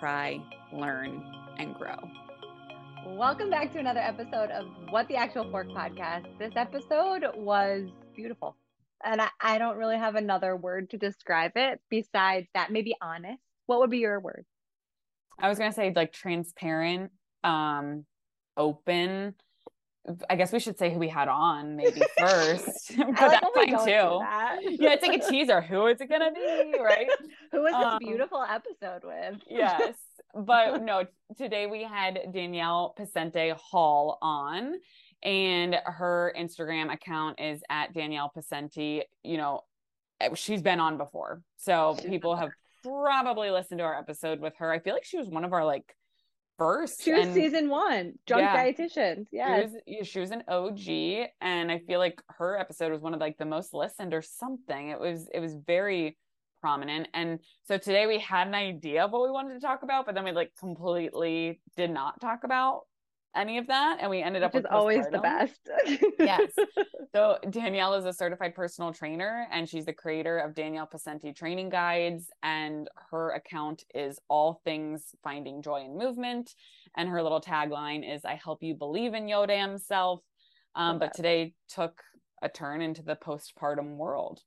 cry, learn, and grow. Welcome back to another episode of What the Actual Fork podcast. This episode was beautiful. And I, I don't really have another word to describe it besides that, maybe honest. What would be your word? I was going to say like transparent, um, open. I guess we should say who we had on maybe first. but like that's fine too. Yeah, it's like a teaser. Who is it gonna be? Right? who is this um, beautiful episode with? yes but no, today we had Danielle Pascente Hall on, and her Instagram account is at Danielle Pascente. You know, she's been on before, so people have probably listened to our episode with her. I feel like she was one of our like first. She was and, season one, drunk yeah, dietitians. Yeah, she she was an OG, and I feel like her episode was one of like the most listened or something. It was it was very prominent. And so today we had an idea of what we wanted to talk about, but then we like completely did not talk about any of that and we ended Which up with always the best. Yes. So danielle is a certified personal trainer and she's the creator of danielle pascente training guides and her account is all things finding joy in movement and her little tagline is i help you believe in your damn self. Um, but today took a turn into the postpartum world.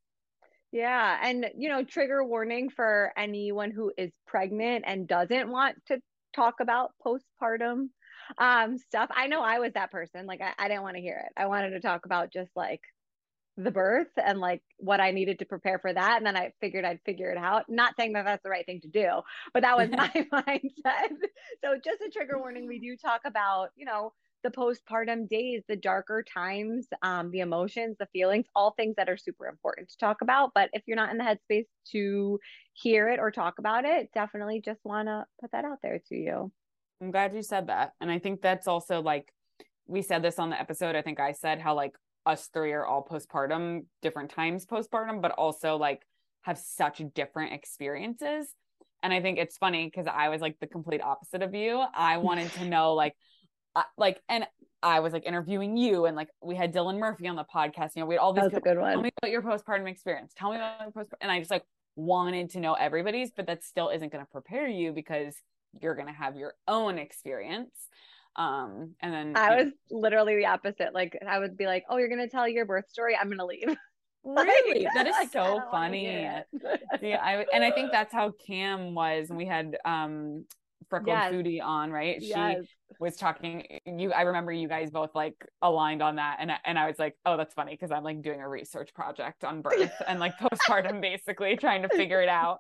Yeah. And, you know, trigger warning for anyone who is pregnant and doesn't want to talk about postpartum um, stuff. I know I was that person. Like, I, I didn't want to hear it. I wanted to talk about just like the birth and like what I needed to prepare for that. And then I figured I'd figure it out. Not saying that that's the right thing to do, but that was my mindset. So, just a trigger warning we do talk about, you know, the postpartum days, the darker times, um, the emotions, the feelings, all things that are super important to talk about. But if you're not in the headspace to hear it or talk about it, definitely just want to put that out there to you. I'm glad you said that. And I think that's also like, we said this on the episode. I think I said how like us three are all postpartum, different times postpartum, but also like have such different experiences. And I think it's funny because I was like the complete opposite of you. I wanted to know like like and I was like interviewing you and like we had Dylan Murphy on the podcast. You know, we had all these That's people, a good one. Tell me about your postpartum experience. Tell me about your postpartum. And I just like wanted to know everybody's, but that still isn't going to prepare you because you're going to have your own experience. Um, and then I was literally the opposite. Like I would be like, "Oh, you're going to tell your birth story. I'm going to leave." Really? that is so funny. yeah, I and I think that's how Cam was. And we had um freckled yes. foodie on, right? Yes. She was talking you I remember you guys both like aligned on that and and I was like, "Oh, that's funny because I'm like doing a research project on birth and like postpartum basically trying to figure it out."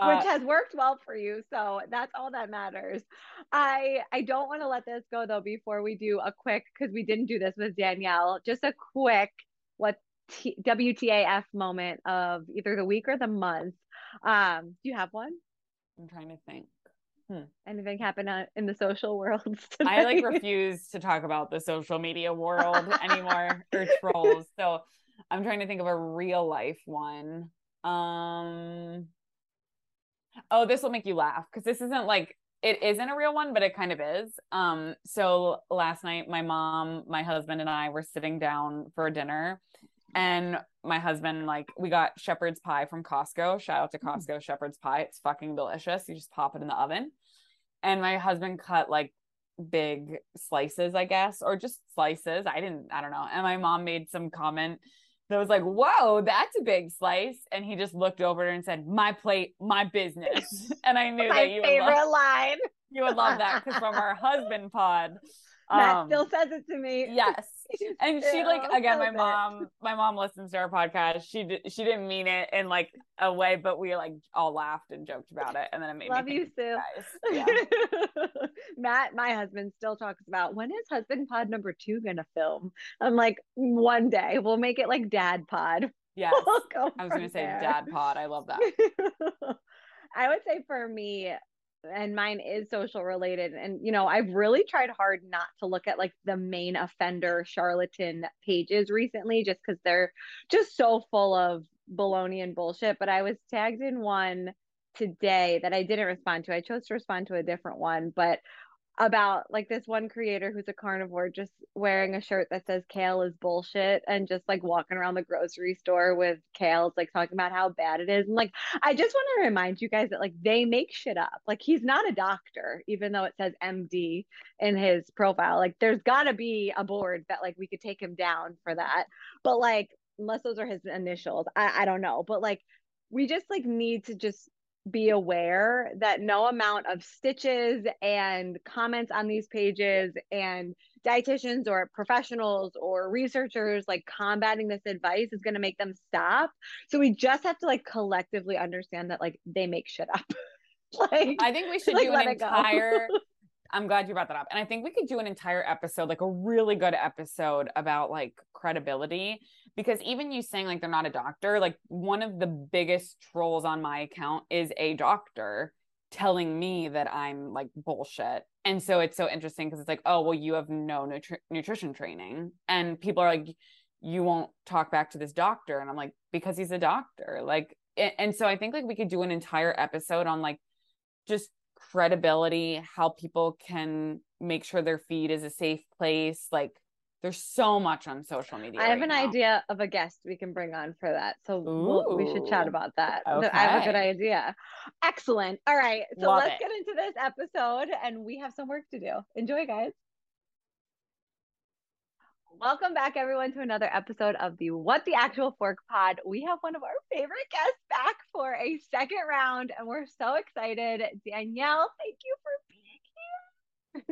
Uh, Which has worked well for you, so that's all that matters. I I don't want to let this go though before we do a quick cuz we didn't do this with Danielle. Just a quick what T- WTAF moment of either the week or the month. Um, do you have one? I'm trying to think. Hmm. Anything happen in the social world? Today? I like refuse to talk about the social media world anymore or trolls. So I'm trying to think of a real life one. Um Oh, this will make you laugh because this isn't like it isn't a real one, but it kind of is. Um, so last night my mom, my husband, and I were sitting down for dinner and my husband like we got shepherd's pie from Costco. Shout out to mm. Costco mm. shepherd's pie. It's fucking delicious. You just pop it in the oven. And my husband cut like big slices, I guess, or just slices. I didn't I don't know. And my mom made some comment that was like, "Whoa, that's a big slice." And he just looked over and said, "My plate, my business." And I knew my that you favorite would love, line. You would love that because from our husband pod Matt still um, says it to me. Yes. And she like again, my mom, my mom listens to our podcast. She did, she didn't mean it in like a way, but we like all laughed and joked about it, and then it made love me you, Sue. Yeah. Matt, my husband, still talks about when is husband pod number two gonna film. I'm like, one day we'll make it like dad pod. Yes, we'll I was gonna say dad pod. I love that. I would say for me, and mine is social related and you know i've really tried hard not to look at like the main offender charlatan pages recently just because they're just so full of baloney and bullshit but i was tagged in one today that i didn't respond to. I chose to respond to a different one but about like this one creator who's a carnivore just wearing a shirt that says kale is bullshit and just like walking around the grocery store with kales like talking about how bad it is. And like i just want to remind you guys that like they make shit up. Like he's not a doctor even though it says md in his profile. Like there's got to be a board that like we could take him down for that. But like unless those are his initials i, I don't know. But like we just like need to just be aware that no amount of stitches and comments on these pages and dietitians or professionals or researchers like combating this advice is going to make them stop. So we just have to like collectively understand that like they make shit up. like I think we should like, do an entire I'm glad you brought that up. And I think we could do an entire episode, like a really good episode about like credibility. Because even you saying like they're not a doctor, like one of the biggest trolls on my account is a doctor telling me that I'm like bullshit. And so it's so interesting because it's like, oh, well, you have no nutri- nutrition training. And people are like, you won't talk back to this doctor. And I'm like, because he's a doctor. Like, and so I think like we could do an entire episode on like just credibility, how people can make sure their feed is a safe place. Like there's so much on social media. I have right an now. idea of a guest we can bring on for that. So we'll, we should chat about that. Okay. I have a good idea. Excellent. All right. So Love let's it. get into this episode and we have some work to do. Enjoy, guys. Welcome back, everyone, to another episode of the What the Actual Fork Pod. We have one of our favorite guests back for a second round, and we're so excited. Danielle, thank you for.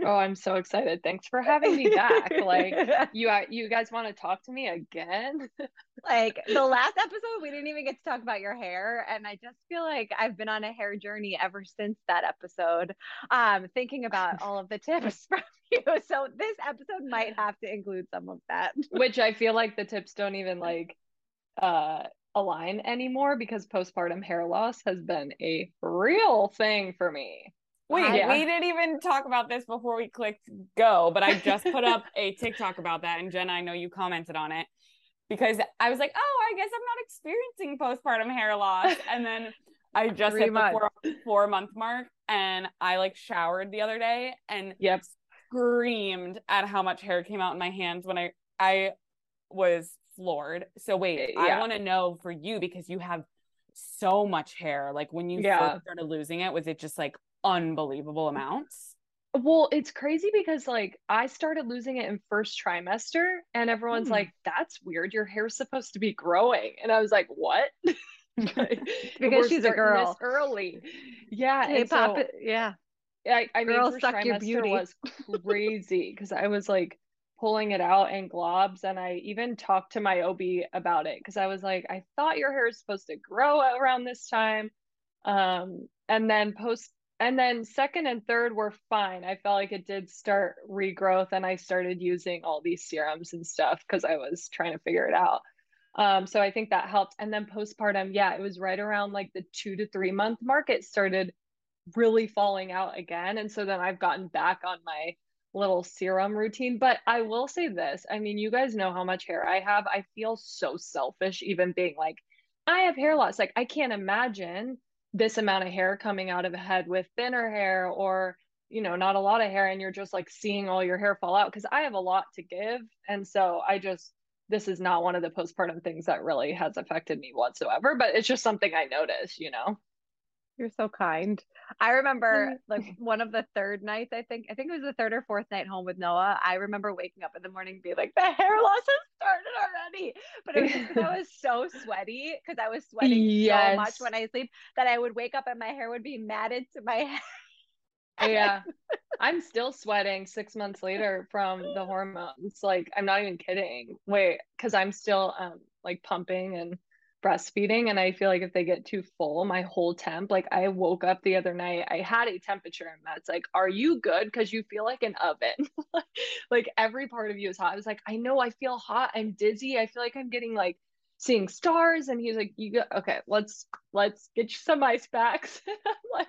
Oh, I'm so excited. Thanks for having me back. Like you uh, you guys want to talk to me again? like the last episode we didn't even get to talk about your hair and I just feel like I've been on a hair journey ever since that episode. Um thinking about all of the tips from you. So this episode might have to include some of that. Which I feel like the tips don't even like uh align anymore because postpartum hair loss has been a real thing for me. Wait, yeah. we didn't even talk about this before we clicked go, but I just put up a TikTok about that. And Jenna, I know you commented on it because I was like, oh, I guess I'm not experiencing postpartum hair loss. And then I just hit the four, four month mark and I like showered the other day and yep screamed at how much hair came out in my hands when I I was floored. So wait, eh, yeah. I want to know for you because you have so much hair. Like when you yeah. first started losing it, was it just like unbelievable amounts? Well, it's crazy because like I started losing it in first trimester and everyone's hmm. like, that's weird. Your hair's supposed to be growing. And I was like, what? because she's a girl early. Yeah. K-pop, so, yeah. I, I Girl, mean, first trimester was crazy because I was like pulling it out in globs, and I even talked to my OB about it because I was like, I thought your hair is supposed to grow around this time, um, and then post, and then second and third were fine. I felt like it did start regrowth, and I started using all these serums and stuff because I was trying to figure it out. Um, so I think that helped. And then postpartum, yeah, it was right around like the two to three month mark. It started really falling out again. And so then I've gotten back on my little serum routine. But I will say this I mean, you guys know how much hair I have. I feel so selfish even being like, I have hair loss. Like, I can't imagine this amount of hair coming out of a head with thinner hair or, you know, not a lot of hair. And you're just like seeing all your hair fall out because I have a lot to give. And so I just, this is not one of the postpartum things that really has affected me whatsoever, but it's just something I notice, you know? You're so kind. I remember like one of the third nights, I think, I think it was the third or fourth night home with Noah. I remember waking up in the morning being like, the hair loss has started already. But it was just I was so sweaty because I was sweating yes. so much when I sleep that I would wake up and my hair would be matted to my head. yeah. I'm still sweating six months later from the hormones. Like, I'm not even kidding. Wait, because I'm still um like pumping and breastfeeding and I feel like if they get too full, my whole temp, like I woke up the other night, I had a temperature and that's like, Are you good? Because you feel like an oven. like every part of you is hot. I was like, I know I feel hot. I'm dizzy. I feel like I'm getting like seeing stars. And he's like, You go okay, let's let's get you some ice packs. Like,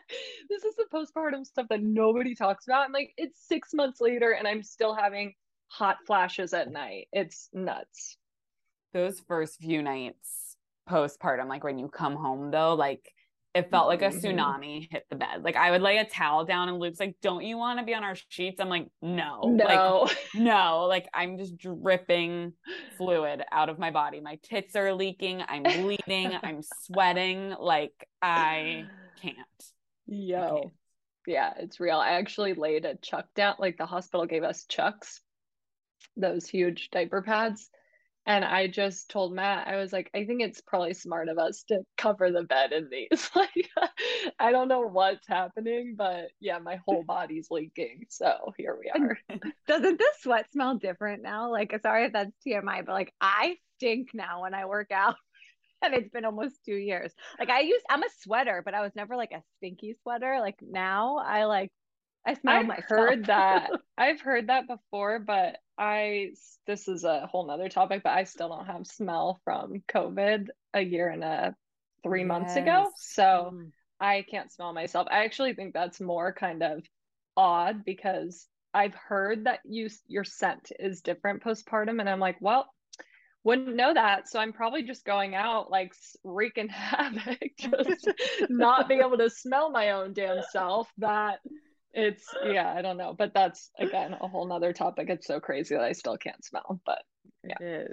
this is the postpartum stuff that nobody talks about. I'm like, it's six months later and I'm still having hot flashes at night. It's nuts. Those first few nights postpartum, like when you come home though, like it felt like a mm-hmm. tsunami hit the bed. Like I would lay a towel down and Luke's like, Don't you want to be on our sheets? I'm like, No. No. Like, no. Like I'm just dripping fluid out of my body. My tits are leaking. I'm bleeding. I'm sweating. Like I can't. Yo. I can't. Yeah, it's real. I actually laid a chuck down. Like the hospital gave us chucks, those huge diaper pads and I just told Matt, I was like, I think it's probably smart of us to cover the bed in these. like, I don't know what's happening, but yeah, my whole body's leaking. So here we are. Doesn't this sweat smell different now? Like, uh, sorry if that's TMI, but like, I stink now when I work out. and it's been almost two years. Like, I used, I'm a sweater, but I was never like a stinky sweater. Like, now I like, I smell I've myself. heard that. I've heard that before, but I this is a whole nother topic, but I still don't have smell from COVID a year and a three yes. months ago. So mm. I can't smell myself. I actually think that's more kind of odd because I've heard that you your scent is different postpartum, and I'm like, well, wouldn't know that. So I'm probably just going out like wreaking havoc, just not being able to smell my own damn self. That it's yeah i don't know but that's again a whole nother topic. It's so crazy that i still can't smell but yeah.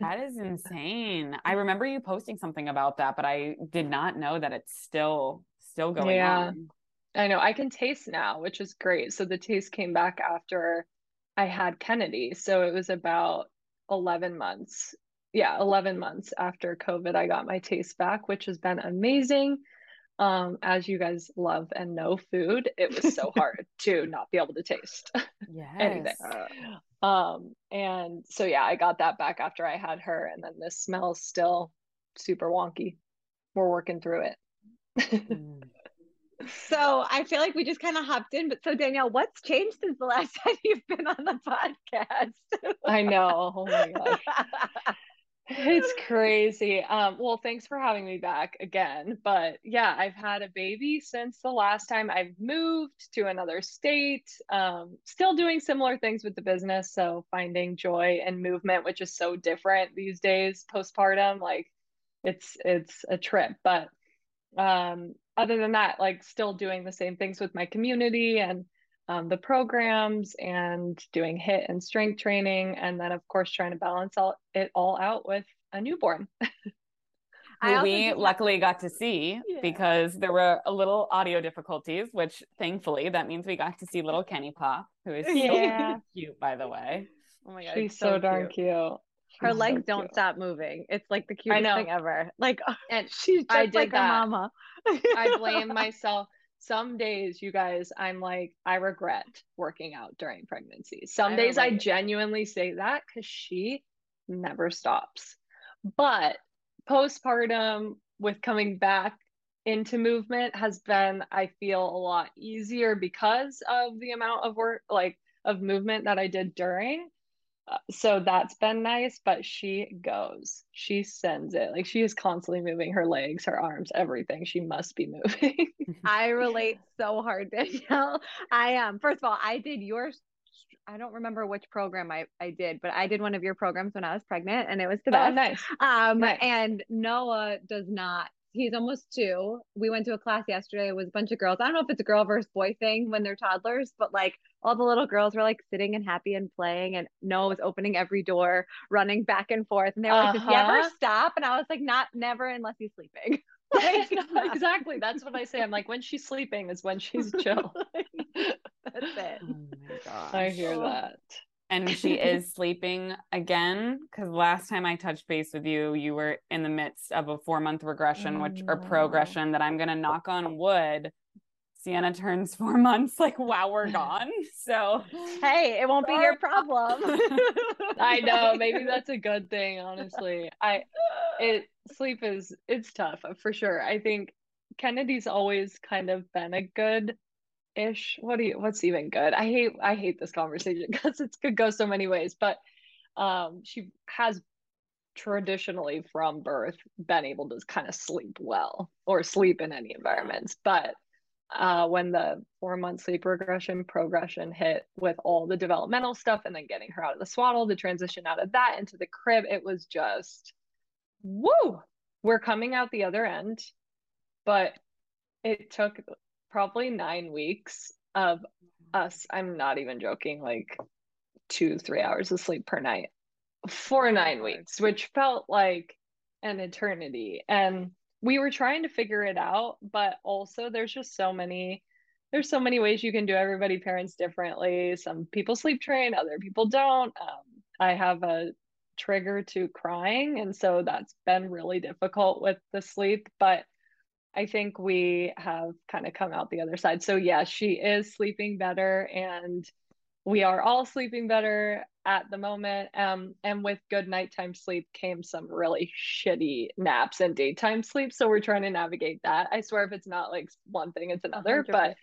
That is insane. I remember you posting something about that but i did not know that it's still still going yeah. on. I know. I can taste now which is great. So the taste came back after i had kennedy. So it was about 11 months. Yeah 11 months after covid i got my taste back which has been amazing um as you guys love and know food it was so hard to not be able to taste yes. anything um and so yeah i got that back after i had her and then this smells still super wonky. We're working through it. Mm. so i feel like we just kind of hopped in but so danielle what's changed since the last time you've been on the podcast? I know. Oh my gosh it's crazy. Um, well, thanks for having me back again. But yeah, I've had a baby since the last time I've moved to another state. Um, still doing similar things with the business. So finding joy and movement, which is so different these days, postpartum. Like it's it's a trip. But um, other than that, like still doing the same things with my community and um, the programs and doing HIIT and strength training and then of course trying to balance all, it all out with a newborn. We luckily got to see yeah. because there were a little audio difficulties which thankfully that means we got to see little kenny pop who is yeah. so cute by the way. Oh my god she's so, so darn cute, cute. her legs so don't stop moving. It's like the cutest thing ever. Like and she's just I did like that. her mama. I blame myself some days you guys i'm like i regret working out during pregnancy. Some I days i genuinely say that because she never stops. But postpartum with coming back into movement has been i feel a lot easier because of the amount of work like of movement that i did during so that's been nice but she goes she sends it like she is constantly moving her legs her arms everything she must be moving i relate so hard danielle i um first of all i did yours I don't remember which program I, I did, but I did one of your programs when I was pregnant and it was the oh, best. Oh, nice. Um, nice. and Noah does not he's almost two. We went to a class yesterday. It was a bunch of girls. I don't know if it's a girl versus boy thing when they're toddlers, but like all the little girls were like sitting and happy and playing, and Noah was opening every door, running back and forth. And they were like, uh-huh. "Does he ever uh-huh. stop?" And I was like, "Not never unless he's sleeping." like, exactly. That's what I say. I'm like, when she's sleeping is when she's chill. That's it. Oh my gosh. I hear that and she is sleeping again because last time i touched base with you you were in the midst of a four month regression oh, which or oh. progression that i'm going to knock on wood Sienna turns four months, like wow, we're gone. So hey, it won't be your problem. I know. Maybe that's a good thing, honestly. I it sleep is it's tough for sure. I think Kennedy's always kind of been a good ish. What do you what's even good? I hate I hate this conversation because it could go so many ways, but um she has traditionally from birth been able to kind of sleep well or sleep in any environments. But uh, when the four month sleep regression progression hit with all the developmental stuff and then getting her out of the swaddle, the transition out of that into the crib, it was just woo. We're coming out the other end, but it took probably nine weeks of us. I'm not even joking, like two, three hours of sleep per night for nine weeks, which felt like an eternity. And we were trying to figure it out, but also there's just so many there's so many ways you can do everybody parents differently. Some people sleep train, other people don't. Um, I have a trigger to crying, and so that's been really difficult with the sleep, but I think we have kind of come out the other side. So yeah, she is sleeping better and we are all sleeping better at the moment. Um, and with good nighttime sleep came some really shitty naps and daytime sleep. So we're trying to navigate that. I swear, if it's not like one thing, it's another. 100%. But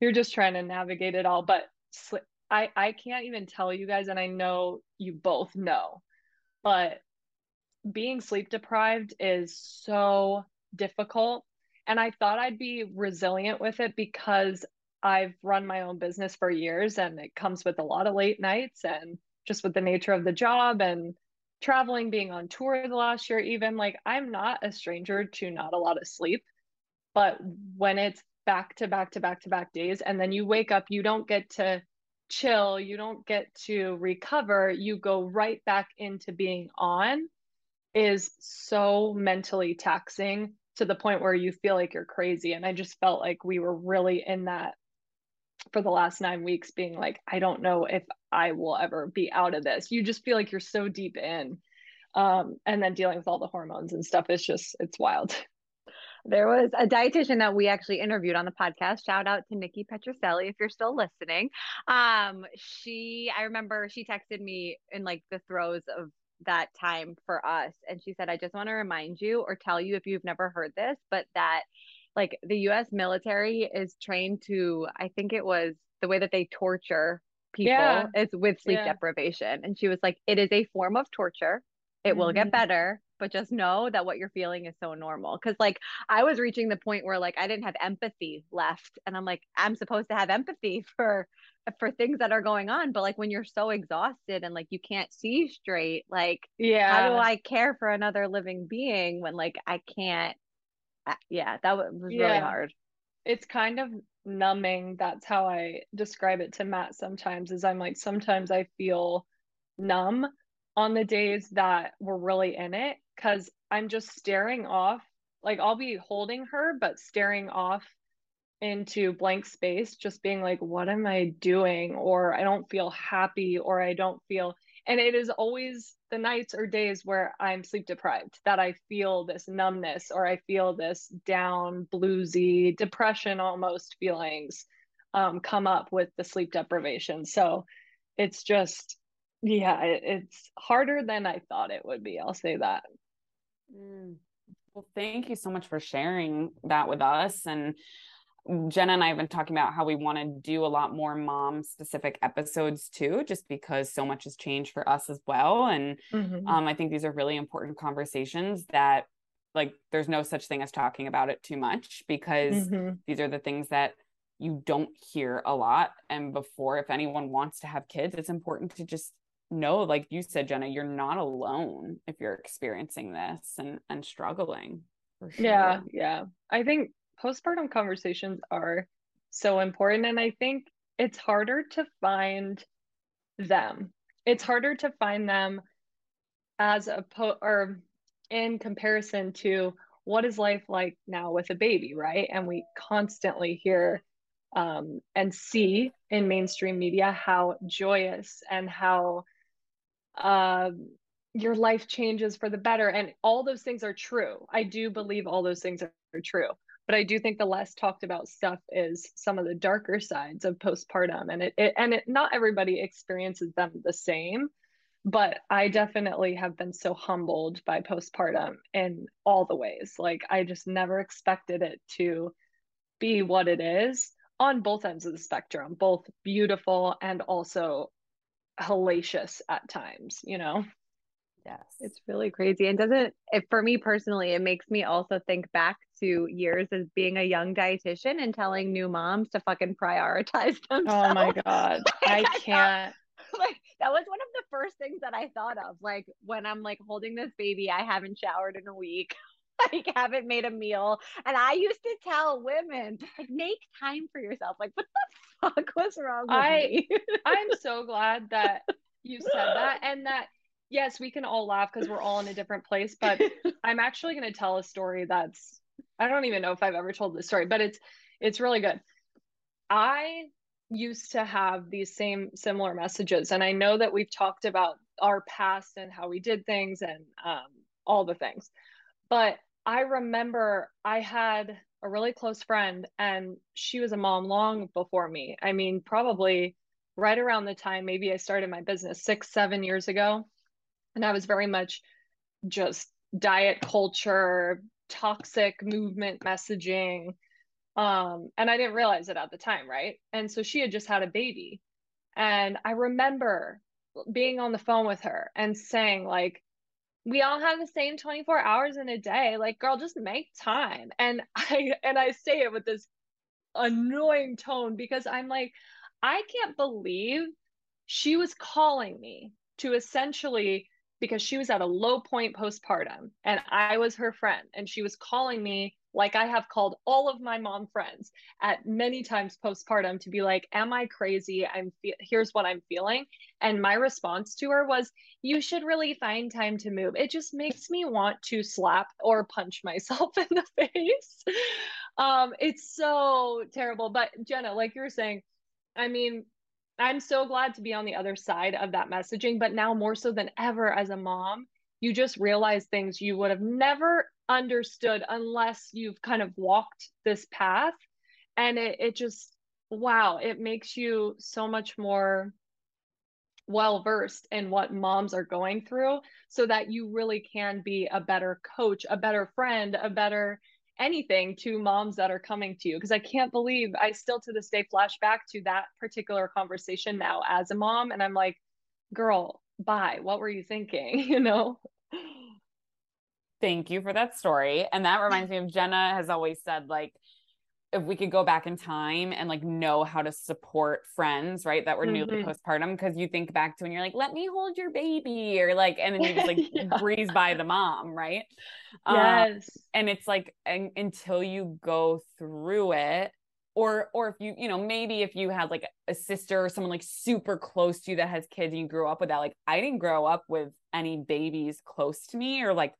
you're just trying to navigate it all. But sleep, I I can't even tell you guys, and I know you both know, but being sleep deprived is so difficult. And I thought I'd be resilient with it because I've run my own business for years and it comes with a lot of late nights and just with the nature of the job and traveling, being on tour the last year, even like I'm not a stranger to not a lot of sleep. But when it's back to back to back to back days and then you wake up, you don't get to chill, you don't get to recover, you go right back into being on is so mentally taxing to the point where you feel like you're crazy. And I just felt like we were really in that for the last nine weeks being like i don't know if i will ever be out of this. You just feel like you're so deep in um, and then dealing with all the hormones and stuff is just it's wild. There was a dietitian that we actually interviewed on the podcast. Shout out to nikki petroselli if you're still listening. Um she i remember she texted me in like the throes of that time for us and she said i just want to remind you or tell you if you've never heard this but that like the US military is trained to I think it was the way that they torture people yeah. is with sleep yeah. deprivation and she was like it is a form of torture it mm-hmm. will get mm-hmm. better but just know that what you're feeling is so normal cuz like I was reaching the point where like I didn't have empathy left and I'm like I'm supposed to have empathy for for things that are going on but like when you're so exhausted and like you can't see straight like yeah how do I care for another living being when like I can't uh, yeah, that was yeah. really hard. It's kind of numbing. That's how I describe it to Matt sometimes is I'm like sometimes I feel numb on the days that we're really in it cuz I'm just staring off. Like I'll be holding her but staring off into blank space just being like what am I doing or I don't feel happy or I don't feel and it is always the nights or days where I'm sleep deprived that I feel this numbness or I feel this down, bluesy, depression almost feelings um, come up with the sleep deprivation. So it's just, yeah, it, it's harder than I thought it would be. I'll say that. Mm. Well, thank you so much for sharing that with us. And Jenna and I have been talking about how we want to do a lot more mom specific episodes too, just because so much has changed for us as well. And mm-hmm. um, I think these are really important conversations that, like, there's no such thing as talking about it too much because mm-hmm. these are the things that you don't hear a lot. And before, if anyone wants to have kids, it's important to just know, like you said, Jenna, you're not alone if you're experiencing this and and struggling. Sure. Yeah, yeah. I think postpartum conversations are so important. And I think it's harder to find them. It's harder to find them as a po or in comparison to what is life like now with a baby, right? And we constantly hear um, and see in mainstream media how joyous and how uh, your life changes for the better. And all those things are true. I do believe all those things are, true but I do think the less talked about stuff is some of the darker sides of postpartum and it, it and it not everybody experiences them the same but I definitely have been so humbled by postpartum in all the ways. Like I just never expected it to be what it is on both ends of the spectrum, both beautiful and also hellacious at times, you know? Yes. It's really crazy. And doesn't it for me personally, it makes me also think back to years as being a young dietitian and telling new moms to fucking prioritize oh themselves. Oh my God. I can't. like that was one of the first things that I thought of. Like when I'm like holding this baby, I haven't showered in a week. like haven't made a meal. And I used to tell women, like, make time for yourself. Like, what the fuck was wrong with I, me? I'm so glad that you said that and that yes, we can all laugh because we're all in a different place, but I'm actually gonna tell a story that's I don't even know if I've ever told this story, but it's it's really good. I used to have these same similar messages and i know that we've talked about our past and how we did things and um, all the things but I remember I had a really close friend and she was a mom long before me. I mean, probably right around the time maybe I started my business six, seven years ago. And I was very much just diet culture, toxic movement messaging. Um, and I didn't realize it at the time, right? And so she had just had a baby. And I remember being on the phone with her and saying, like, we all have the same 24 hours in a day. Like girl just make time. And i and i say it with this annoying tone because i'm like i can't believe she was calling me to essentially because she was at a low point postpartum and i was her friend and she was calling me like I have called all of my mom friends at many times postpartum to be like, "Am I crazy? I'm fe- here's what I'm feeling." And my response to her was, "You should really find time to move." It just makes me want to slap or punch myself in the face. um, it's so terrible. But Jenna, like you were saying, I mean, I'm so glad to be on the other side of that messaging, but now more so than ever as a mom, you just realize things you would have never understood unless you've kind of walked this path. And it, it just wow it makes you so much more well versed in what moms are going through so that you really can be a better coach a better friend a better anything to moms that are coming to you. Because i can't believe i still to this day flash back to that particular conversation now as a mom and i'm like girl bye. What were you thinking? You know Thank you for that story. And that reminds me of Jenna has always said, like, if we could go back in time and like know how to support friends, right, that were mm-hmm. newly postpartum, because you think back to when you're like, let me hold your baby, or like, and then you just like yeah. breeze by the mom, right? Um, yes. Um, and it's like and, until you go through it, or or if you you know maybe if you had like a sister or someone like super close to you that has kids and you grew up with that like i didn't grow up with any babies close to me or like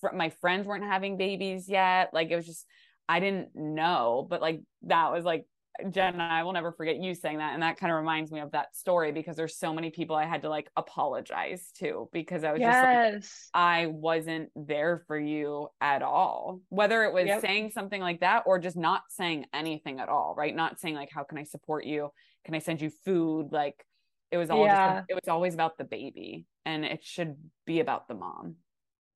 fr- my friends weren't having babies yet. Like it was just, I didn't know, but like that was like Jen I will never forget you saying that. And that kind of reminds me of that story because there's so many people I had to like apologize to because I was yes. just like, I wasn't there for you at all. Whether it was yep. saying something like that or just not saying anything at all, right? Not saying like, how can I support you? Can I send you food? Like it was all yeah. just, it was always about the baby and it should be about the mom.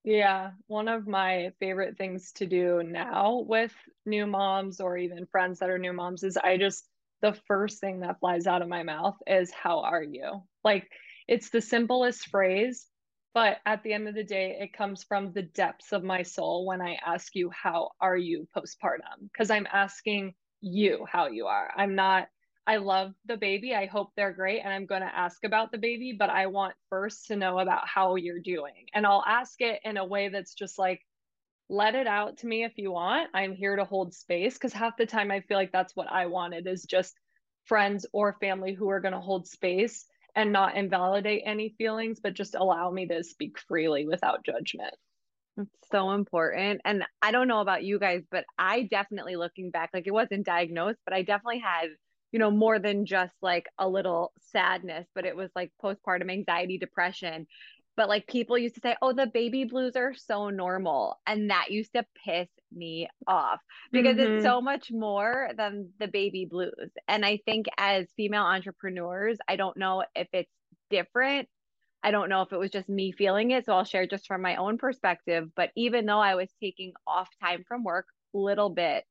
Yeah, one of my favorite things to do now with new moms or even friends that are new moms is I just, the first thing that flies out of my mouth is, How are you? Like, it's the simplest phrase, but at the end of the day, it comes from the depths of my soul when I ask you, How are you postpartum? Because I'm asking you how you are. I'm not I love the baby. I hope they're great. And I'm going to ask about the baby, but I want first to know about how you're doing. And I'll ask it in a way that's just like, let it out to me if you want. I'm here to hold space because half the time I feel like that's what I wanted is just friends or family who are going to hold space and not invalidate any feelings, but just allow me to speak freely without judgment. It's so important. And I don't know about you guys, but I definitely looking back, like it wasn't diagnosed, but I definitely had you know, more than just like a little sadness, but it was like postpartum anxiety, depression. but like people used to say, oh, the baby blues are so normal. And that used to piss me off because mm-hmm. it's so much more than the baby blues. And I think as female entrepreneurs, I don't know if it's different. I don't know if it was just me feeling it. So I'll share just from my own perspective. But even though I was taking off time from work, little bit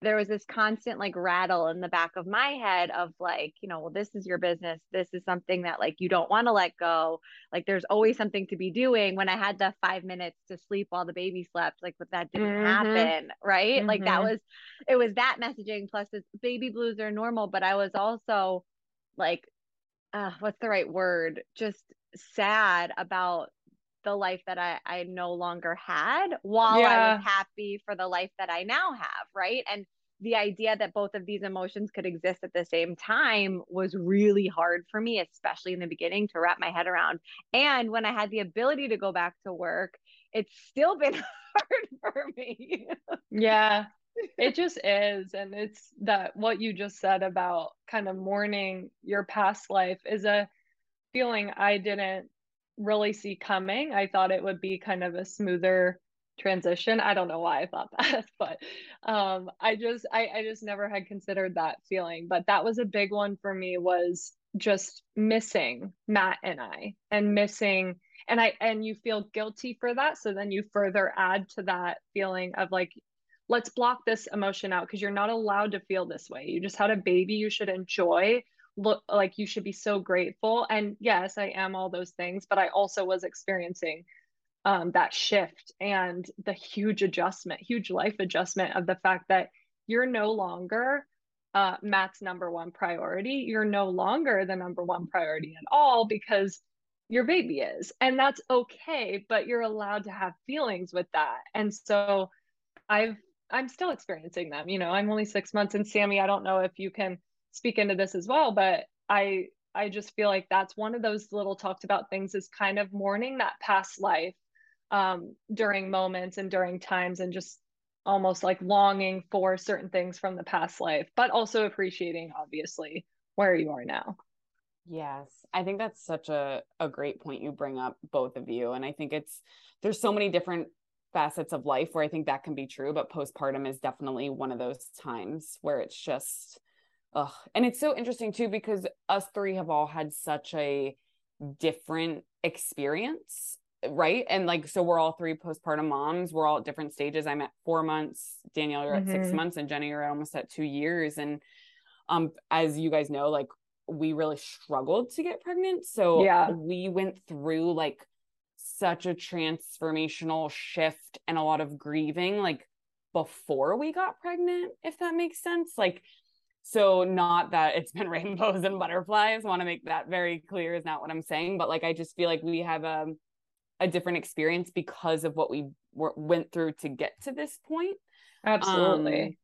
there was this constant like rattle in the back of my head of like you know well this is your business this is something that like you don't want to let go like there's always something to be doing when i had the five minutes to sleep while the baby slept like but that didn't mm-hmm. happen right mm-hmm. like that mm-hmm. was it was that messaging plus this baby blues are normal but i was also like uh, what's the right word just sad about the life that I, I no longer had while yeah. I was happy for the life that I now have. Right. And the idea that both of these emotions could exist at the same time was really hard for me, especially in the beginning to wrap my head around. And when I had the ability to go back to work, it's still been hard for me. yeah, it just is. And it's that what you just said about kind of mourning your past life is a feeling I didn't really see coming. I thought it would be kind of a smoother transition. I don't know why I thought that, but um, I just I, I just never had considered that feeling. But that was a big one for me was just missing Matt and I and missing and I and you feel guilty for that. So then you further add to that feeling of like, let's block this emotion out because you're not allowed to feel this way. You just had a baby, you should enjoy look like you should be so grateful. And yes i am all those things but i also was experiencing um, that shift and the huge adjustment huge life adjustment of the fact that you're no longer uh, matt's number one priority. You're no longer the number one priority at all because your baby is and that's okay but you're allowed to have feelings with that. And so i've i'm still experiencing them you know i'm only six months and sammy i don't know if you can speak into this as well but i i just feel like that's one of those little talked about things is kind of mourning that past life um, during moments and during times and just almost like longing for certain things from the past life but also appreciating obviously where you are now. Yes. I think that's such a, a great point you bring up both of you and i think it's there's so many different facets of life where i think that can be true but postpartum is definitely one of those times where it's just Ugh. And it's so interesting too because us three have all had such a different experience, right? And like, so we're all three postpartum moms. We're all at different stages. I'm at four months, Danielle, you're mm-hmm. at six mm-hmm. months, and Jenny, you're almost at two years. And um, as you guys know, like we really struggled to get pregnant. So yeah, we went through like such a transformational shift and a lot of grieving, like before we got pregnant, if that makes sense. Like so not that it's been rainbows and butterflies. I want to make that very clear is not what I'm saying, but like I just feel like we have a a different experience because of what we were, went through to get to this point. Absolutely. Um,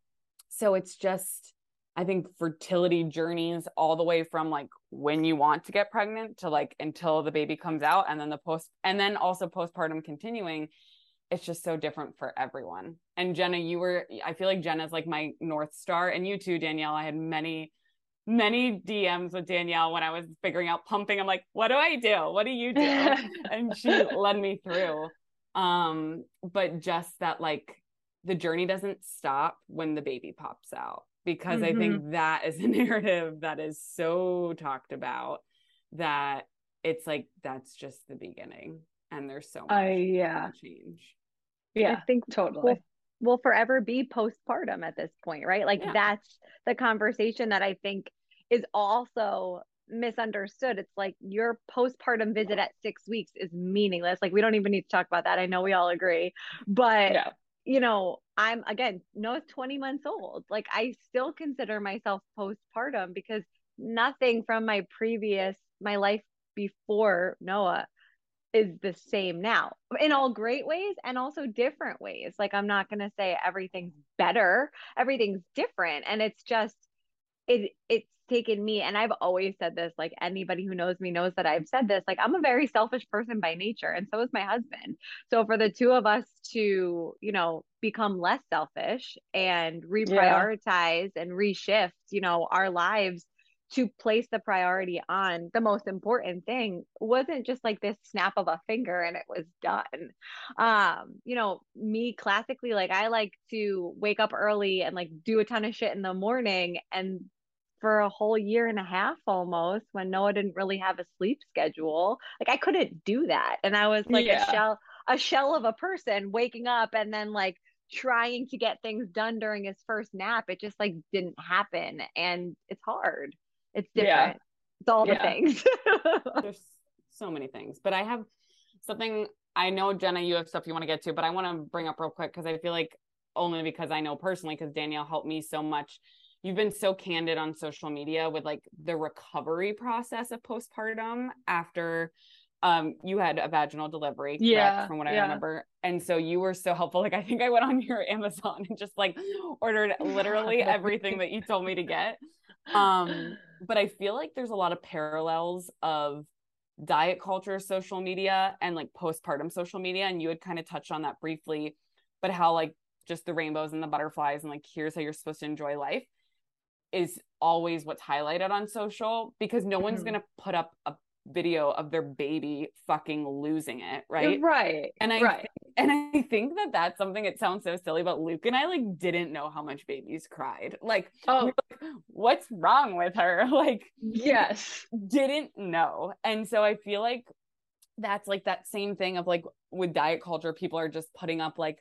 so it's just I think fertility journeys all the way from like when you want to get pregnant to like until the baby comes out and then the post and then also postpartum continuing it's just so different for everyone. And Jenna, you were, I feel like Jenna's like my North Star. And you too, Danielle. I had many, many DMs with Danielle when I was figuring out pumping. I'm like, what do I do? What do you do? and she led me through. Um, but just that like the journey doesn't stop when the baby pops out because mm-hmm. I think that is a narrative that is so talked about that it's like that's just the beginning and there's so much uh, yeah change yeah, I think totally. We'll, will forever be postpartum at this point, right? Like yeah. that's the conversation that I think is also misunderstood. It's like your postpartum visit at six weeks is meaningless. Like we don't even need to talk about that. I know we all agree, but yeah. you know, I'm again, Noah's 20 months old. Like I still consider myself postpartum because nothing from my previous my life before Noah is the same now in all great ways and also different ways. Like I'm not going to say everything's better, everything's different and it's just it it's taken me and I've always said this like anybody who knows me knows that I've said this like I'm a very selfish person by nature and so is my husband. So for the two of us to, you know, become less selfish and reprioritize yeah. and reshift, you know, our lives to place the priority on the most important thing wasn't just like this snap of a finger and it was done. Um, you know, me classically, like I like to wake up early and like do a ton of shit in the morning. And for a whole year and a half almost, when Noah didn't really have a sleep schedule, like I couldn't do that. And I was like yeah. a shell, a shell of a person waking up and then like trying to get things done during his first nap. It just like didn't happen. And it's hard. It's different. Yeah. It's all the yeah. things. There's so many things. But I have something I know, Jenna, you have stuff you want to get to, but I want to bring up real quick because I feel like only because I know personally, because Danielle helped me so much. You've been so candid on social media with like the recovery process of postpartum after um you had a vaginal delivery correct, yeah from what i yeah. remember and so you were so helpful like i think i went on your amazon and just like ordered literally everything that you told me to get um but I feel like there's a lot of parallels of diet culture social media and like postpartum social media and you had kind of touched on that briefly but how like just the rainbows and the butterflies and like here's how you're supposed to enjoy life is always what's highlighted on social because no mm-hmm. one's going to put up a video of their baby fucking losing it, right? Right. And I right. And I think that that's something. It sounds so silly, but Luke and I like didn't know how much babies cried. Like, oh, like, what's wrong with her? Like, yes, didn't know. And so I feel like that's like that same thing of like with diet culture, people are just putting up like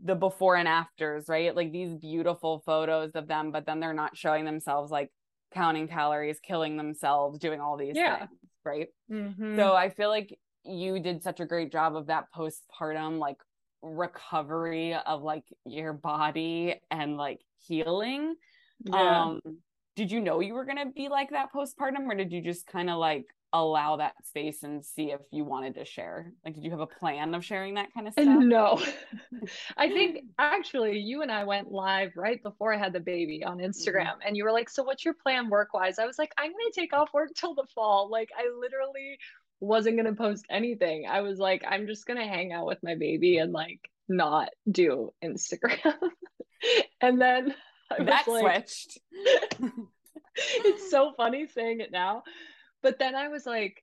the before and afters, right? Like these beautiful photos of them, but then they're not showing themselves like counting calories, killing themselves, doing all these yeah. things right? Mm-hmm. So I feel like you did such a great job of that postpartum like recovery of like your body and like healing. Yeah. Um did you know you were going to be like that postpartum or did you just kind of like allow that space and see if you wanted to share? Like, did you have a plan of sharing that kind of stuff? No. I think actually you and I went live right before I had the baby on mm-hmm. Instagram, mm-hmm. and you were like, So, what's your plan work wise? I was like, I'm going to take off work till the fall. Like, I literally wasn't going to post anything. I was like, I'm just going to hang out with my baby and like not do Instagram. and then I that like, switched. it's so funny saying it now but then I was like,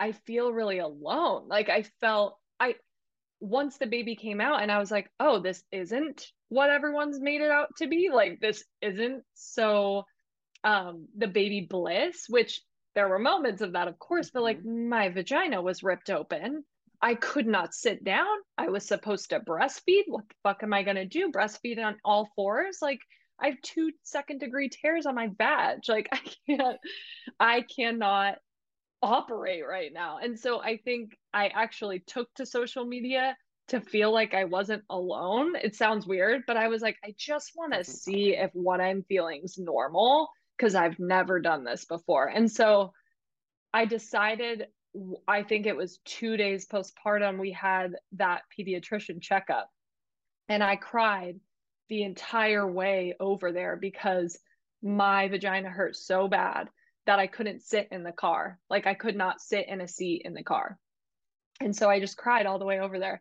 I feel really alone. Like I felt I once the baby came out and I was like, oh, this isn't what everyone's made it out to be. Like this isn't so um the baby bliss, which there were moments of that, of course, but like mm-hmm. my vagina was ripped open. I could not sit down. I was supposed to breastfeed. What the fuck am I gonna do? Breastfeed on all fours? Like I have two second degree tears on my badge. Like I can't, I cannot operate right now. And so I think I actually took to social media to feel like I wasn't alone. It sounds weird, but I was like, I just want to see if what I'm feeling is normal because I've never done this before. And so I decided, I think it was two days postpartum, we had that pediatrician checkup. And I cried the entire way over there because my vagina hurt so bad that I couldn't sit in the car. Like I could not sit in a seat in the car. And so I just cried all the way over there.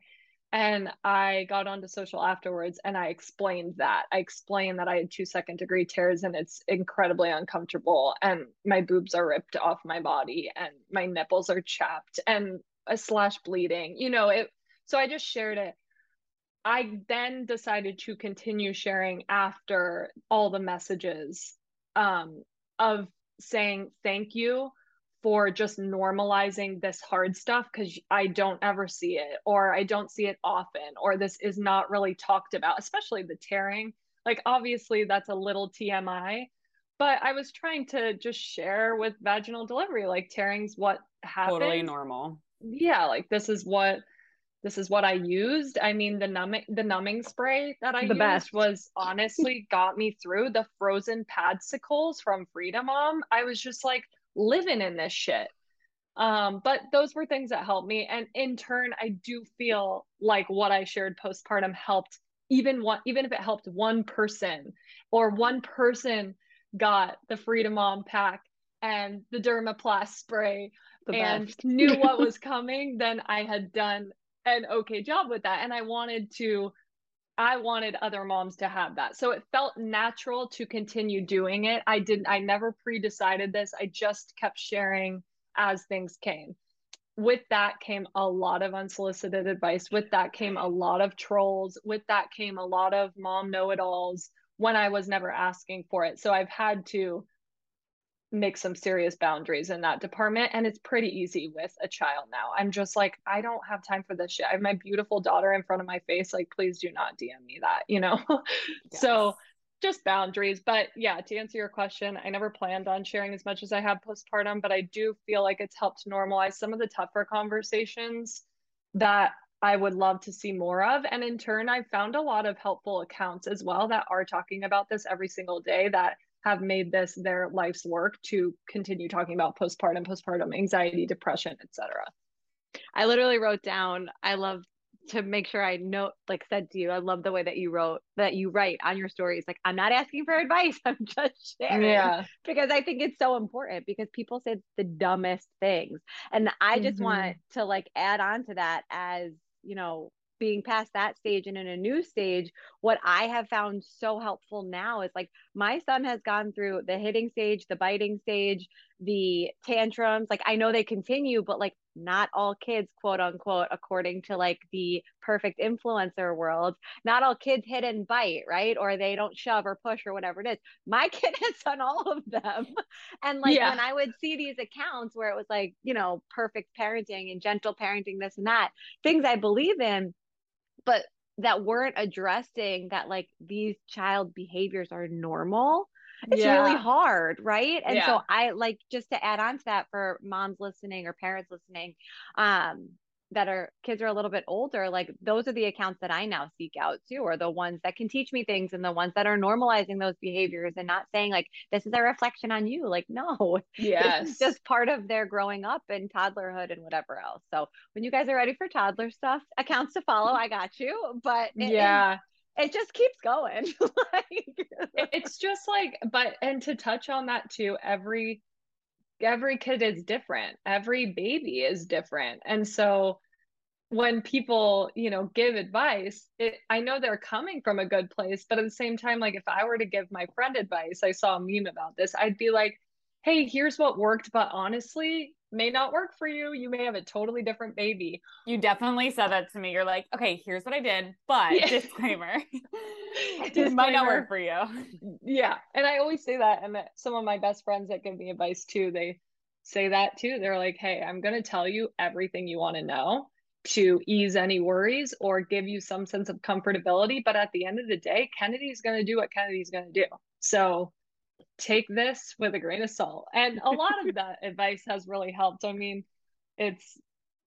And I got onto social afterwards and I explained that. I explained that I had two second degree tears and it's incredibly uncomfortable. And my boobs are ripped off my body and my nipples are chapped and a slash bleeding. You know, it so I just shared it I then decided to continue sharing after all the messages um, of saying thank you for just normalizing this hard stuff because I don't ever see it or I don't see it often or this is not really talked about, especially the tearing. Like, obviously, that's a little TMI, but I was trying to just share with vaginal delivery, like, tearing's what happens. Totally normal. Yeah, like, this is what this is what I used. I mean, the numbing the numbing spray that I the used best. was honestly got me through the frozen padsicles from Frida Mom. I was just like living in this shit. Um, but those were things that helped me, and in turn, I do feel like what I shared postpartum helped. Even one, even if it helped one person, or one person got the Frida Mom pack and the Dermaplast spray the and knew what was coming, then I had done an okay job with that. And I wanted to I wanted other moms to have that. So it felt natural to continue doing it. I didn't, I never pre decided this. I just kept sharing as things came. With that came a lot of unsolicited advice. With that came a lot of trolls. With that came a lot of mom know it alls when I was never asking for it. So I've had to make some serious boundaries in that department and it's pretty easy with a child now i'm just like i don't have time for this shit i have my beautiful daughter in front of my face like please do not dm me that you know yes. so just boundaries but yeah to answer your question i never planned on sharing as much as i have postpartum but i do feel like it's helped normalize some of the tougher conversations that I would love to see more of. And in turn, I've found a lot of helpful accounts as well that are talking about this every single day that have made this their life's work to continue talking about postpartum, postpartum anxiety, depression, etc. I literally wrote down, I love to make sure I know, like said to you, I love the way that you wrote that you write on your stories. Like, I'm not asking for advice. I'm just sharing. Yeah. Because I think it's so important because people say the dumbest things. And I just mm-hmm. want to like add on to that as, you know, being past that stage and in a new stage, what I have found so helpful now is like my son has gone through the hitting stage, the biting stage, the tantrums. Like I know they continue, but like not all kids, quote unquote, according to like the perfect influencer world, not all kids hit and bite, right? Or they don't shove or push or whatever it is. My kid has done all of them. And like yeah. when I would see these accounts where it was like, you know, perfect parenting and gentle parenting, this and that, things I believe in, but that weren't addressing that like these child behaviors are normal it's yeah. really hard right and yeah. so i like just to add on to that for moms listening or parents listening um that are kids are a little bit older like those are the accounts that i now seek out too or the ones that can teach me things and the ones that are normalizing those behaviors and not saying like this is a reflection on you. Like no yes. just part of their growing up and toddlerhood and whatever else. So when you guys are ready for toddler stuff accounts to follow i got you but it, yeah. it, it just keeps going. Like it's just like but and to touch on that too every every kid is different. Every baby is different. And so when people you know give advice it, i know they're coming from a good place but at the same time like if i were to give my friend advice i saw a meme about this i'd be like hey here's what worked but honestly may not work for you. You may have a totally different baby. You definitely said that to me. You're like okay here's what i did but yeah. disclaimer this might not work for you. Yeah and i always say that and some of my best friends that give me advice too they say that too. They're like hey i'm going to tell you everything you want to know to ease any worries or give you some sense of comfortability but at the end of the day kennedy's going to do what kennedy's going to do. So take this with a grain of salt. And a lot of that advice has really helped. I mean it's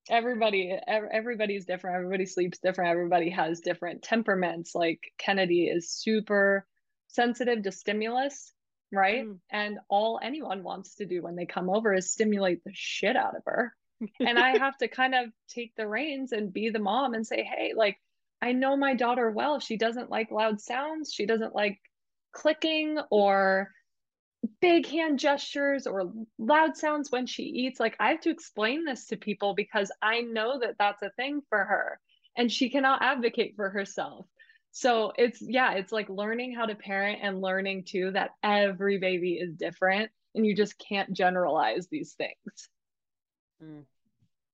everybody everybody's different. Everybody sleeps different. Everybody has different temperaments. Like kennedy is super sensitive to stimulus right? Mm. and all anyone wants to do when they come over is stimulate the shit out of her. And i have to kind of take the reins and be the mom and say hey like i know my daughter well. She doesn't like loud sounds. She doesn't like clicking or big hand gestures or loud sounds when she eats. Like I have to explain this to people because I know that that's a thing for her and she cannot advocate for herself. So it's, yeah, it's like learning how to parent and learning too that every baby is different and you just can't generalize these things. Mm.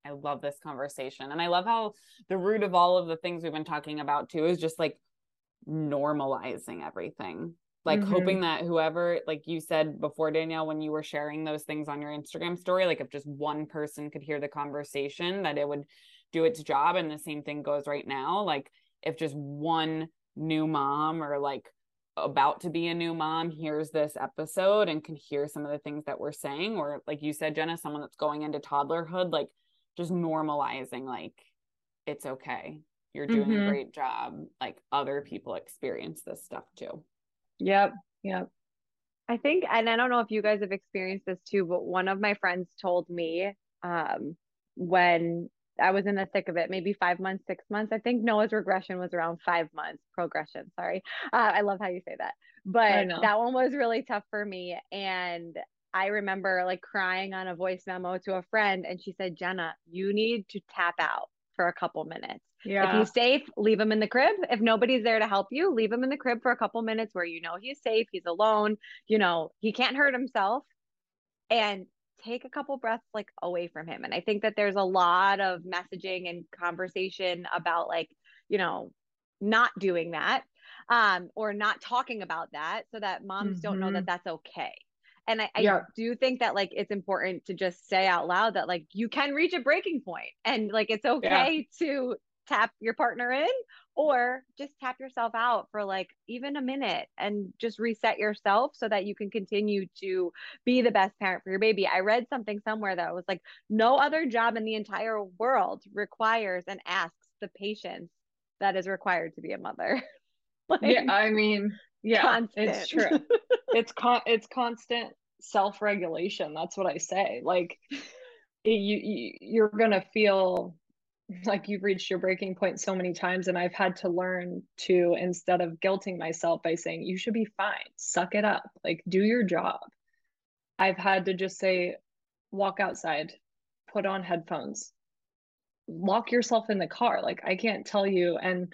I love this conversation. And I love how the root of all of the things we've been talking about too is just like normalizing everything like mm-hmm. hoping that whoever like you said before danielle when you were sharing those things on your instagram story like if just one person could hear the conversation that it would do its job and the same thing goes right now like if just one new mom or like about to be a new mom hears this episode and can hear some of the things that we're saying or like you said jenna someone that's going into toddlerhood like just normalizing like it's okay you're doing mm-hmm. a great job like other people experience this stuff too Yep. Yep. I think, and I don't know if you guys have experienced this too, but one of my friends told me um, when I was in the thick of it, maybe five months, six months. I think Noah's regression was around five months, progression. Sorry. Uh, I love how you say that. But that one was really tough for me. And I remember like crying on a voice memo to a friend, and she said, Jenna, you need to tap out for a couple minutes. Yeah. If he's safe, leave him in the crib. If nobody's there to help you, leave him in the crib for a couple minutes where you know he's safe, he's alone, you know, he can't hurt himself. And take a couple breaths like away from him. And I think that there's a lot of messaging and conversation about like, you know, not doing that um or not talking about that so that moms mm-hmm. don't know that mm-hmm. that's okay and I, I do think that like it's important to just say out loud that like you can reach a breaking point and like it's okay yeah. to tap your partner in or just tap yourself out for like even a minute and just reset yourself so that you can continue to be the best parent for your baby. I read something somewhere that was like no other job in the entire world requires and asks the patience that is required to be a mother. like, yeah, I mean, yeah, constant. it's true. it's con it's constant self-regulation. That's what I say. Like you, you you're gonna feel like you've reached your breaking point so many times and i've had to learn to instead of guilting myself by saying you should be fine suck it up like do your job i've had to just say walk outside put on headphones lock yourself in the car like i can't tell you and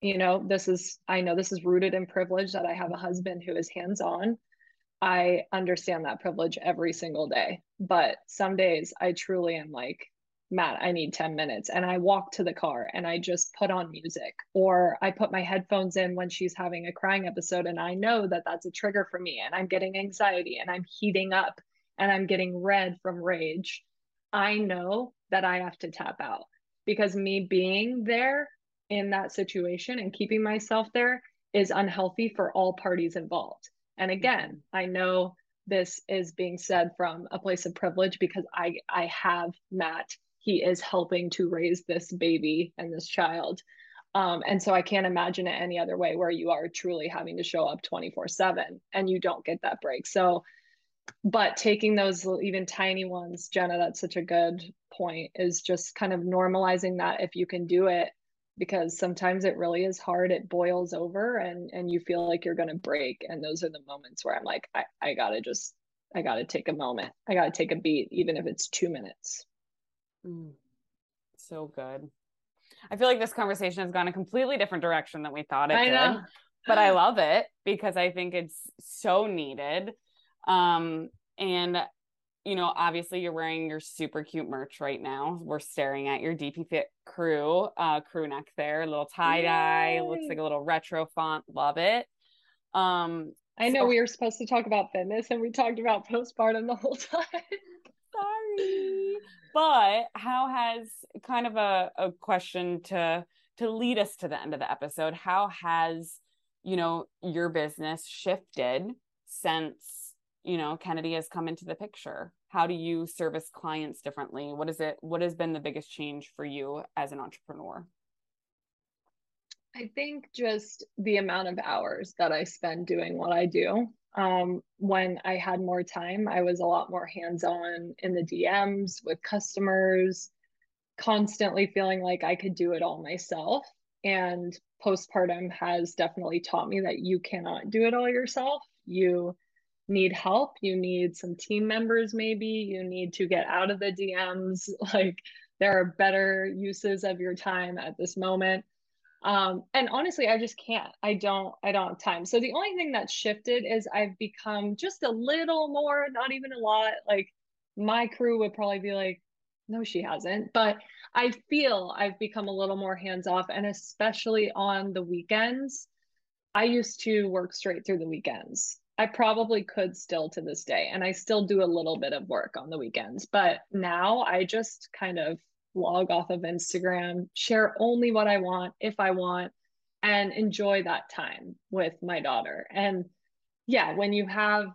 you know this is i know this is rooted in privilege that i have a husband who is hands on i understand that privilege every single day but some days i truly am like matt i need 10 minutes and i walk to the car and i just put on music or i put my headphones in when she's having a crying episode and i know that that's a trigger for me and i'm getting anxiety and i'm heating up and i'm getting red from rage. I know that i have to tap out because me being there in that situation and keeping myself there is unhealthy for all parties involved. And again, I know this is being said from a place of privilege because I I have Matt. He is helping to raise this baby and this child. Um, and so I can't imagine it any other way where you are truly having to show up 24 7 and you don't get that break. So, but taking those even tiny ones, Jenna, that's such a good point, is just kind of normalizing that if you can do it because sometimes it really is hard it boils over and and you feel like you're going to break and those are the moments where i'm like i, I gotta just i gotta take a moment i gotta take a beat even if it's two minutes mm. so good i feel like this conversation has gone a completely different direction than we thought it I did know. but i love it because i think it's so needed um and you know, obviously you're wearing your super cute merch right now. We're staring at your DP Fit crew, uh, crew neck there, a little tie dye, looks like a little retro font. Love it. Um, I know so- we were supposed to talk about fitness and we talked about postpartum the whole time. Sorry. But how has kind of a, a question to to lead us to the end of the episode, how has, you know, your business shifted since you know kennedy has come into the picture. How do you service clients differently? What is it what has been the biggest change for you as an entrepreneur? I think just the amount of hours that i spend doing what i do. Um, when i had more time i was a lot more hands-on in the dms with customers constantly feeling like i could do it all myself. And postpartum has definitely taught me that you cannot do it all yourself. You need help, you need some team members, maybe you need to get out of the DMs. Like there are better uses of your time at this moment. Um, and honestly, I just can't. I don't. I don't have time. So the only thing that's shifted is I've become just a little more, not even a lot. Like my crew would probably be like, no, she hasn't. But I feel I've become a little more hands off, and especially on the weekends. I used to work straight through the weekends. I probably could still to this day. And I still do a little bit of work on the weekends. But now I just kind of log off of Instagram, share only what I want if I want, and enjoy that time with my daughter. And yeah, when you have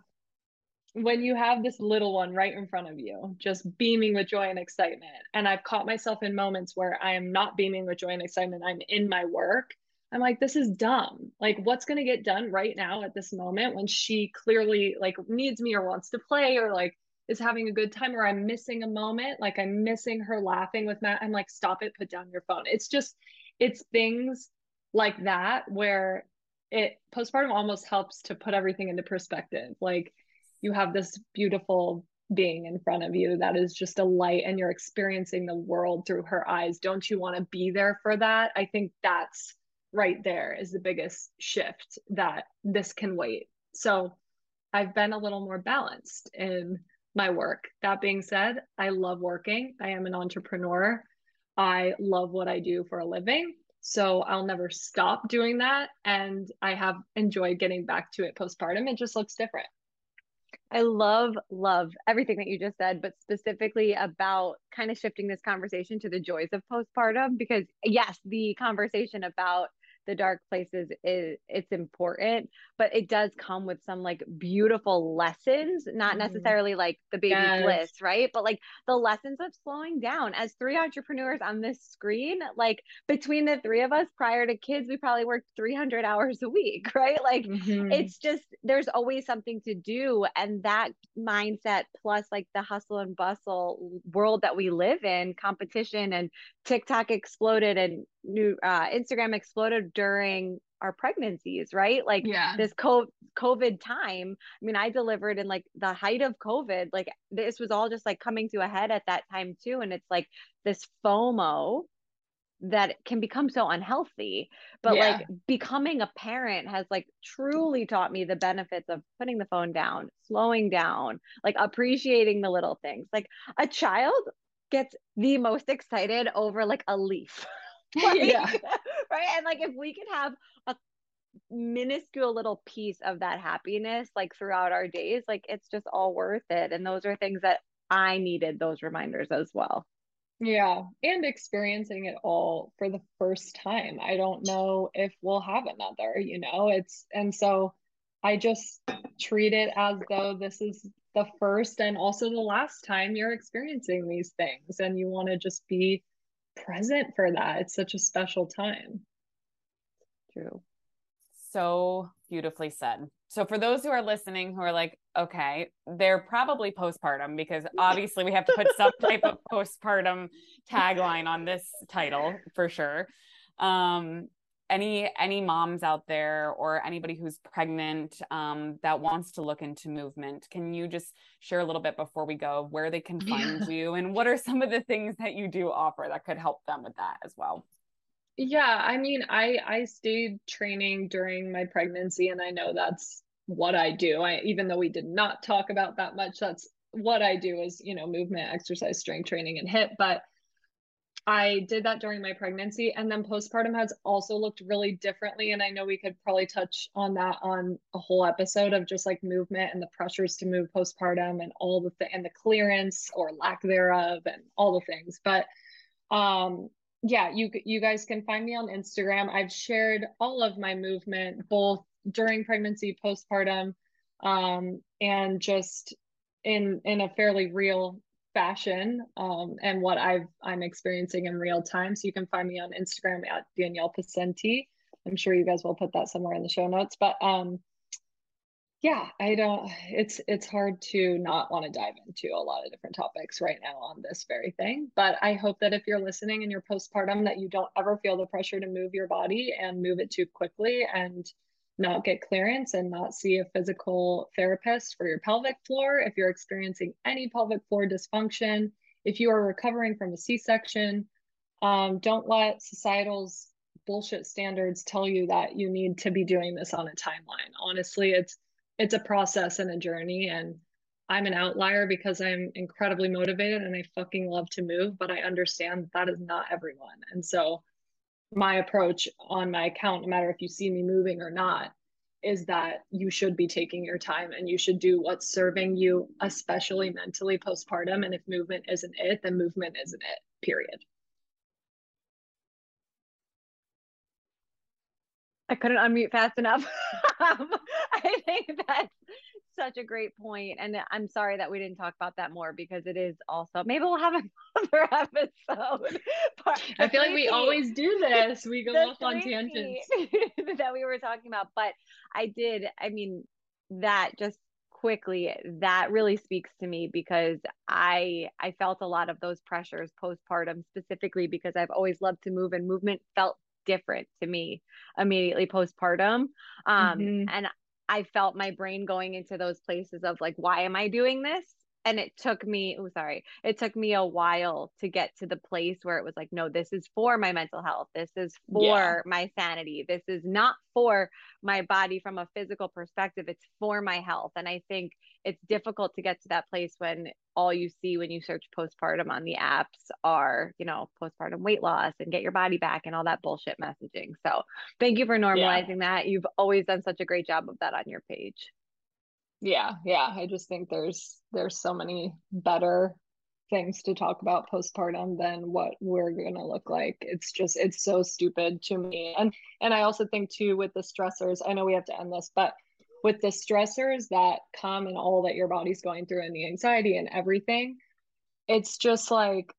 when you have this little one right in front of you, just beaming with joy and excitement. And I've caught myself in moments where I am not beaming with joy and excitement. I'm in my work I'm like, this is dumb. Like, what's going to get done right now at this moment when she clearly like needs me or wants to play or like is having a good time or I'm missing a moment, like I'm missing her laughing with Matt. I'm like, stop it, put down your phone. It's just, it's things like that where it postpartum almost helps to put everything into perspective. Like, you have this beautiful being in front of you that is just a light and you're experiencing the world through her eyes don't you want to be there for that i think that's right there is the biggest shift that this can wait so i've been a little more balanced in my work that being said i love working i am an entrepreneur i love what i do for a living so I'll never stop doing that. And I have enjoyed getting back to it postpartum. It just looks different. I love, love everything that you just said, but specifically about kind of shifting this conversation to the joys of postpartum. Because, yes, the conversation about the dark places is it's important but it does come with some like beautiful lessons not mm-hmm. necessarily like the baby yes. bliss right but like the lessons of slowing down as three entrepreneurs on this screen like between the three of us prior to kids we probably worked 300 hours a week right like mm-hmm. it's just there's always something to do and that mindset plus like the hustle and bustle world that we live in competition and TikTok exploded and new uh, Instagram exploded during our pregnancies, right? Like yeah. this COVID time. I mean, I delivered in like the height of COVID. Like this was all just like coming to a head at that time too. And it's like this FOMO that can become so unhealthy. But yeah. like becoming a parent has like truly taught me the benefits of putting the phone down, slowing down, like appreciating the little things. Like a child gets the most excited over like a leaf. like, yeah. right. And like if we could have a minuscule little piece of that happiness like throughout our days, like it's just all worth it. And those are things that I needed those reminders as well. Yeah, and experiencing it all for the first time. I don't know if we'll have another, you know, it's and so I just treat it as though this is the first and also the last time you're experiencing these things and you want to just be present for that. It's such a special time. True. So beautifully said. So for those who are listening who are like okay they're probably postpartum because obviously we have to put some type of postpartum tagline on this title for sure. Um any any moms out there or anybody who's pregnant um, that wants to look into movement can you just share a little bit before we go where they can find yeah. you and what are some of the things that you do offer that could help them with that as well yeah i mean i i stayed training during my pregnancy and i know that's what i do i even though we did not talk about that much that's what i do is you know movement exercise strength training and HIIT but I did that during my pregnancy. And then postpartum has also looked really differently. And I know we could probably touch on that on a whole episode of just like movement and the pressures to move postpartum and all the th- and the clearance or lack thereof and all the things. But um yeah, you you guys can find me on Instagram. I've shared all of my movement both during pregnancy, postpartum, um, and just in in a fairly real fashion um, and what I've I'm experiencing in real time. So you can find me on Instagram at Danielle Pascente. I'm sure you guys will put that somewhere in the show notes. But um, yeah, I don't. It's it's hard to not want to dive into a lot of different topics right now on this very thing. But I hope that if you're listening and you're postpartum, that you don't ever feel the pressure to move your body and move it too quickly and not get clearance and not see a physical therapist for your pelvic floor. If you're experiencing any pelvic floor dysfunction, if you are recovering from a C section, um, don't let societal's bullshit standards tell you that you need to be doing this on a timeline. Honestly, it's it's a process and a journey and I'm an outlier because I'm incredibly motivated and I fucking love to move, but I understand that, that is not everyone. And so my approach on my account, no matter if you see me moving or not, is that you should be taking your time and you should do what's serving you, especially mentally postpartum. And if movement isn't it, then movement isn't it, period. I couldn't unmute fast enough. I think that's such a great point, and I'm sorry that we didn't talk about that more because it is also maybe we'll have another episode. I feel like we always do this. We go off on tangents that we were talking about, but I did. I mean, that just quickly that really speaks to me because i i felt a lot of those pressures postpartum specifically because i've always loved to move and movement felt different to me immediately postpartum um mm-hmm. and I felt my brain going into those places of like, why am I doing this? And it took me oh sorry it took me a while to get to the place where it was like no this is for my mental health. This is for yeah. my sanity. This is not for my body from a physical perspective. It's for my health. And i think it's difficult to get to that place when all you see when you search postpartum on the apps are you know postpartum weight loss and get your body back and all that bullshit messaging. So thank you for normalizing yeah. that. You've always done such a great job of that on your page yeah yeah i just think there's there's so many better things to talk about postpartum than what we're going to look like. It's just it's so stupid to me. And and i also think too with the stressors i know we have to end this but with the stressors that come and all that your body's going through and the anxiety and everything it's just like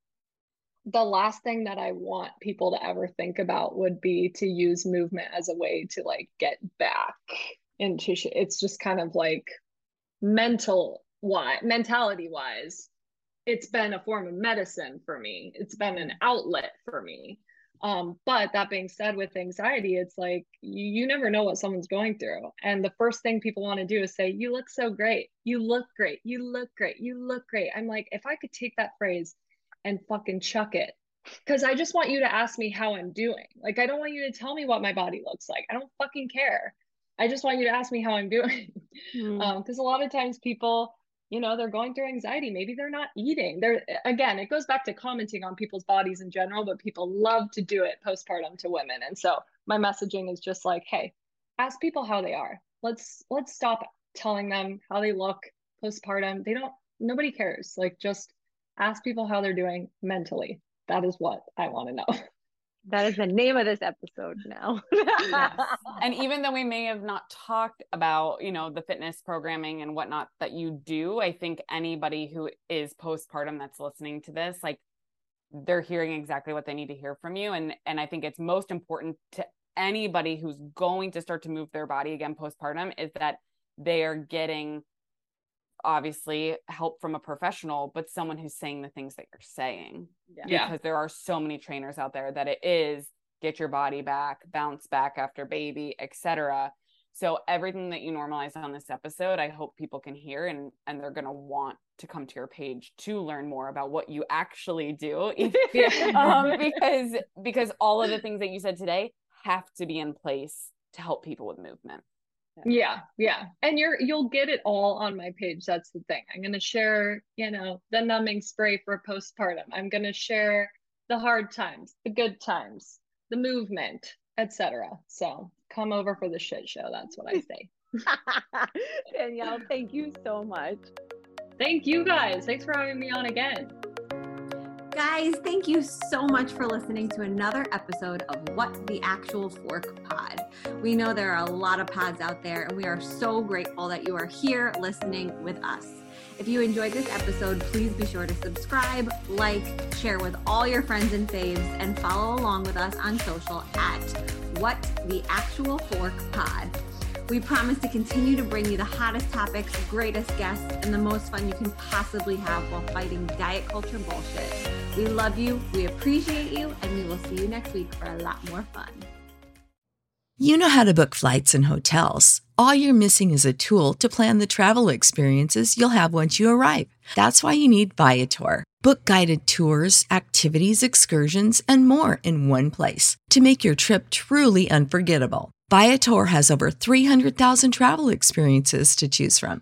the last thing that i want people to ever think about would be to use movement as a way to like get back into sh- it's just kind of like mental wise mentality wise it's been a form of medicine for me. It's been an outlet for me. Um, but that being said with anxiety it's like you, you never know what someone's going through. And the first thing people want to do is say you look so great. You look great. You look great. You look great. I'm like if i could take that phrase and fucking chuck it because i just want you to ask me how i'm doing. Like i don't want you to tell me what my body looks like. I don't fucking care I just want you to ask me how I'm doing. Because mm. um, a lot of times people, you know, they're going through anxiety. Maybe they're not eating. They're, again, it goes back to commenting on people's bodies in general, but people love to do it postpartum to women. And so my messaging is just like, hey, ask people how they are. Let's, let's stop telling them how they look postpartum. They don't, nobody cares. Like just ask people how they're doing mentally. That is what I want to know. That is the name of this episode now. yes. And even though we may have not talked about, you know, the fitness programming and whatnot that you do, I think anybody who is postpartum that's listening to this, like they're hearing exactly what they need to hear from you. And and I think it's most important to anybody who's going to start to move their body again postpartum is that they are getting obviously help from a professional but someone who's saying the things that you're saying. Yeah. because there are so many trainers out there that it is get your body back bounce back after baby etc so everything that you normalize on this episode i hope people can hear and and they're going to want to come to your page to learn more about what you actually do. Um, because because all of the things that you said today have to be in place to help people with movement yeah. Yeah and you're you'll get it all on my page that's the thing. I'm going to share you know the numbing spray for postpartum. I'm going to share the hard times the good times the movement etc so come over for the shit show that's what i say. Danielle thank you so much. Thank you guys. Thanks for having me on again Guys, thank you so much for listening to another episode of What the Actual Fork Pod. We know there are a lot of pods out there, and we are so grateful that you are here listening with us. If you enjoyed this episode, please be sure to subscribe, like, share with all your friends and faves, and follow along with us on social at What the Actual Fork Pod. We promise to continue to bring you the hottest topics, greatest guests, and the most fun you can possibly have while fighting diet culture bullshit. We love you, we appreciate you, and we will see you next week for a lot more fun. You know how to book flights and hotels. All you're missing is a tool to plan the travel experiences you'll have once you arrive. That's why you need Viator. Book guided tours, activities, excursions, and more in one place to make your trip truly unforgettable. Viator has over 300,000 travel experiences to choose from.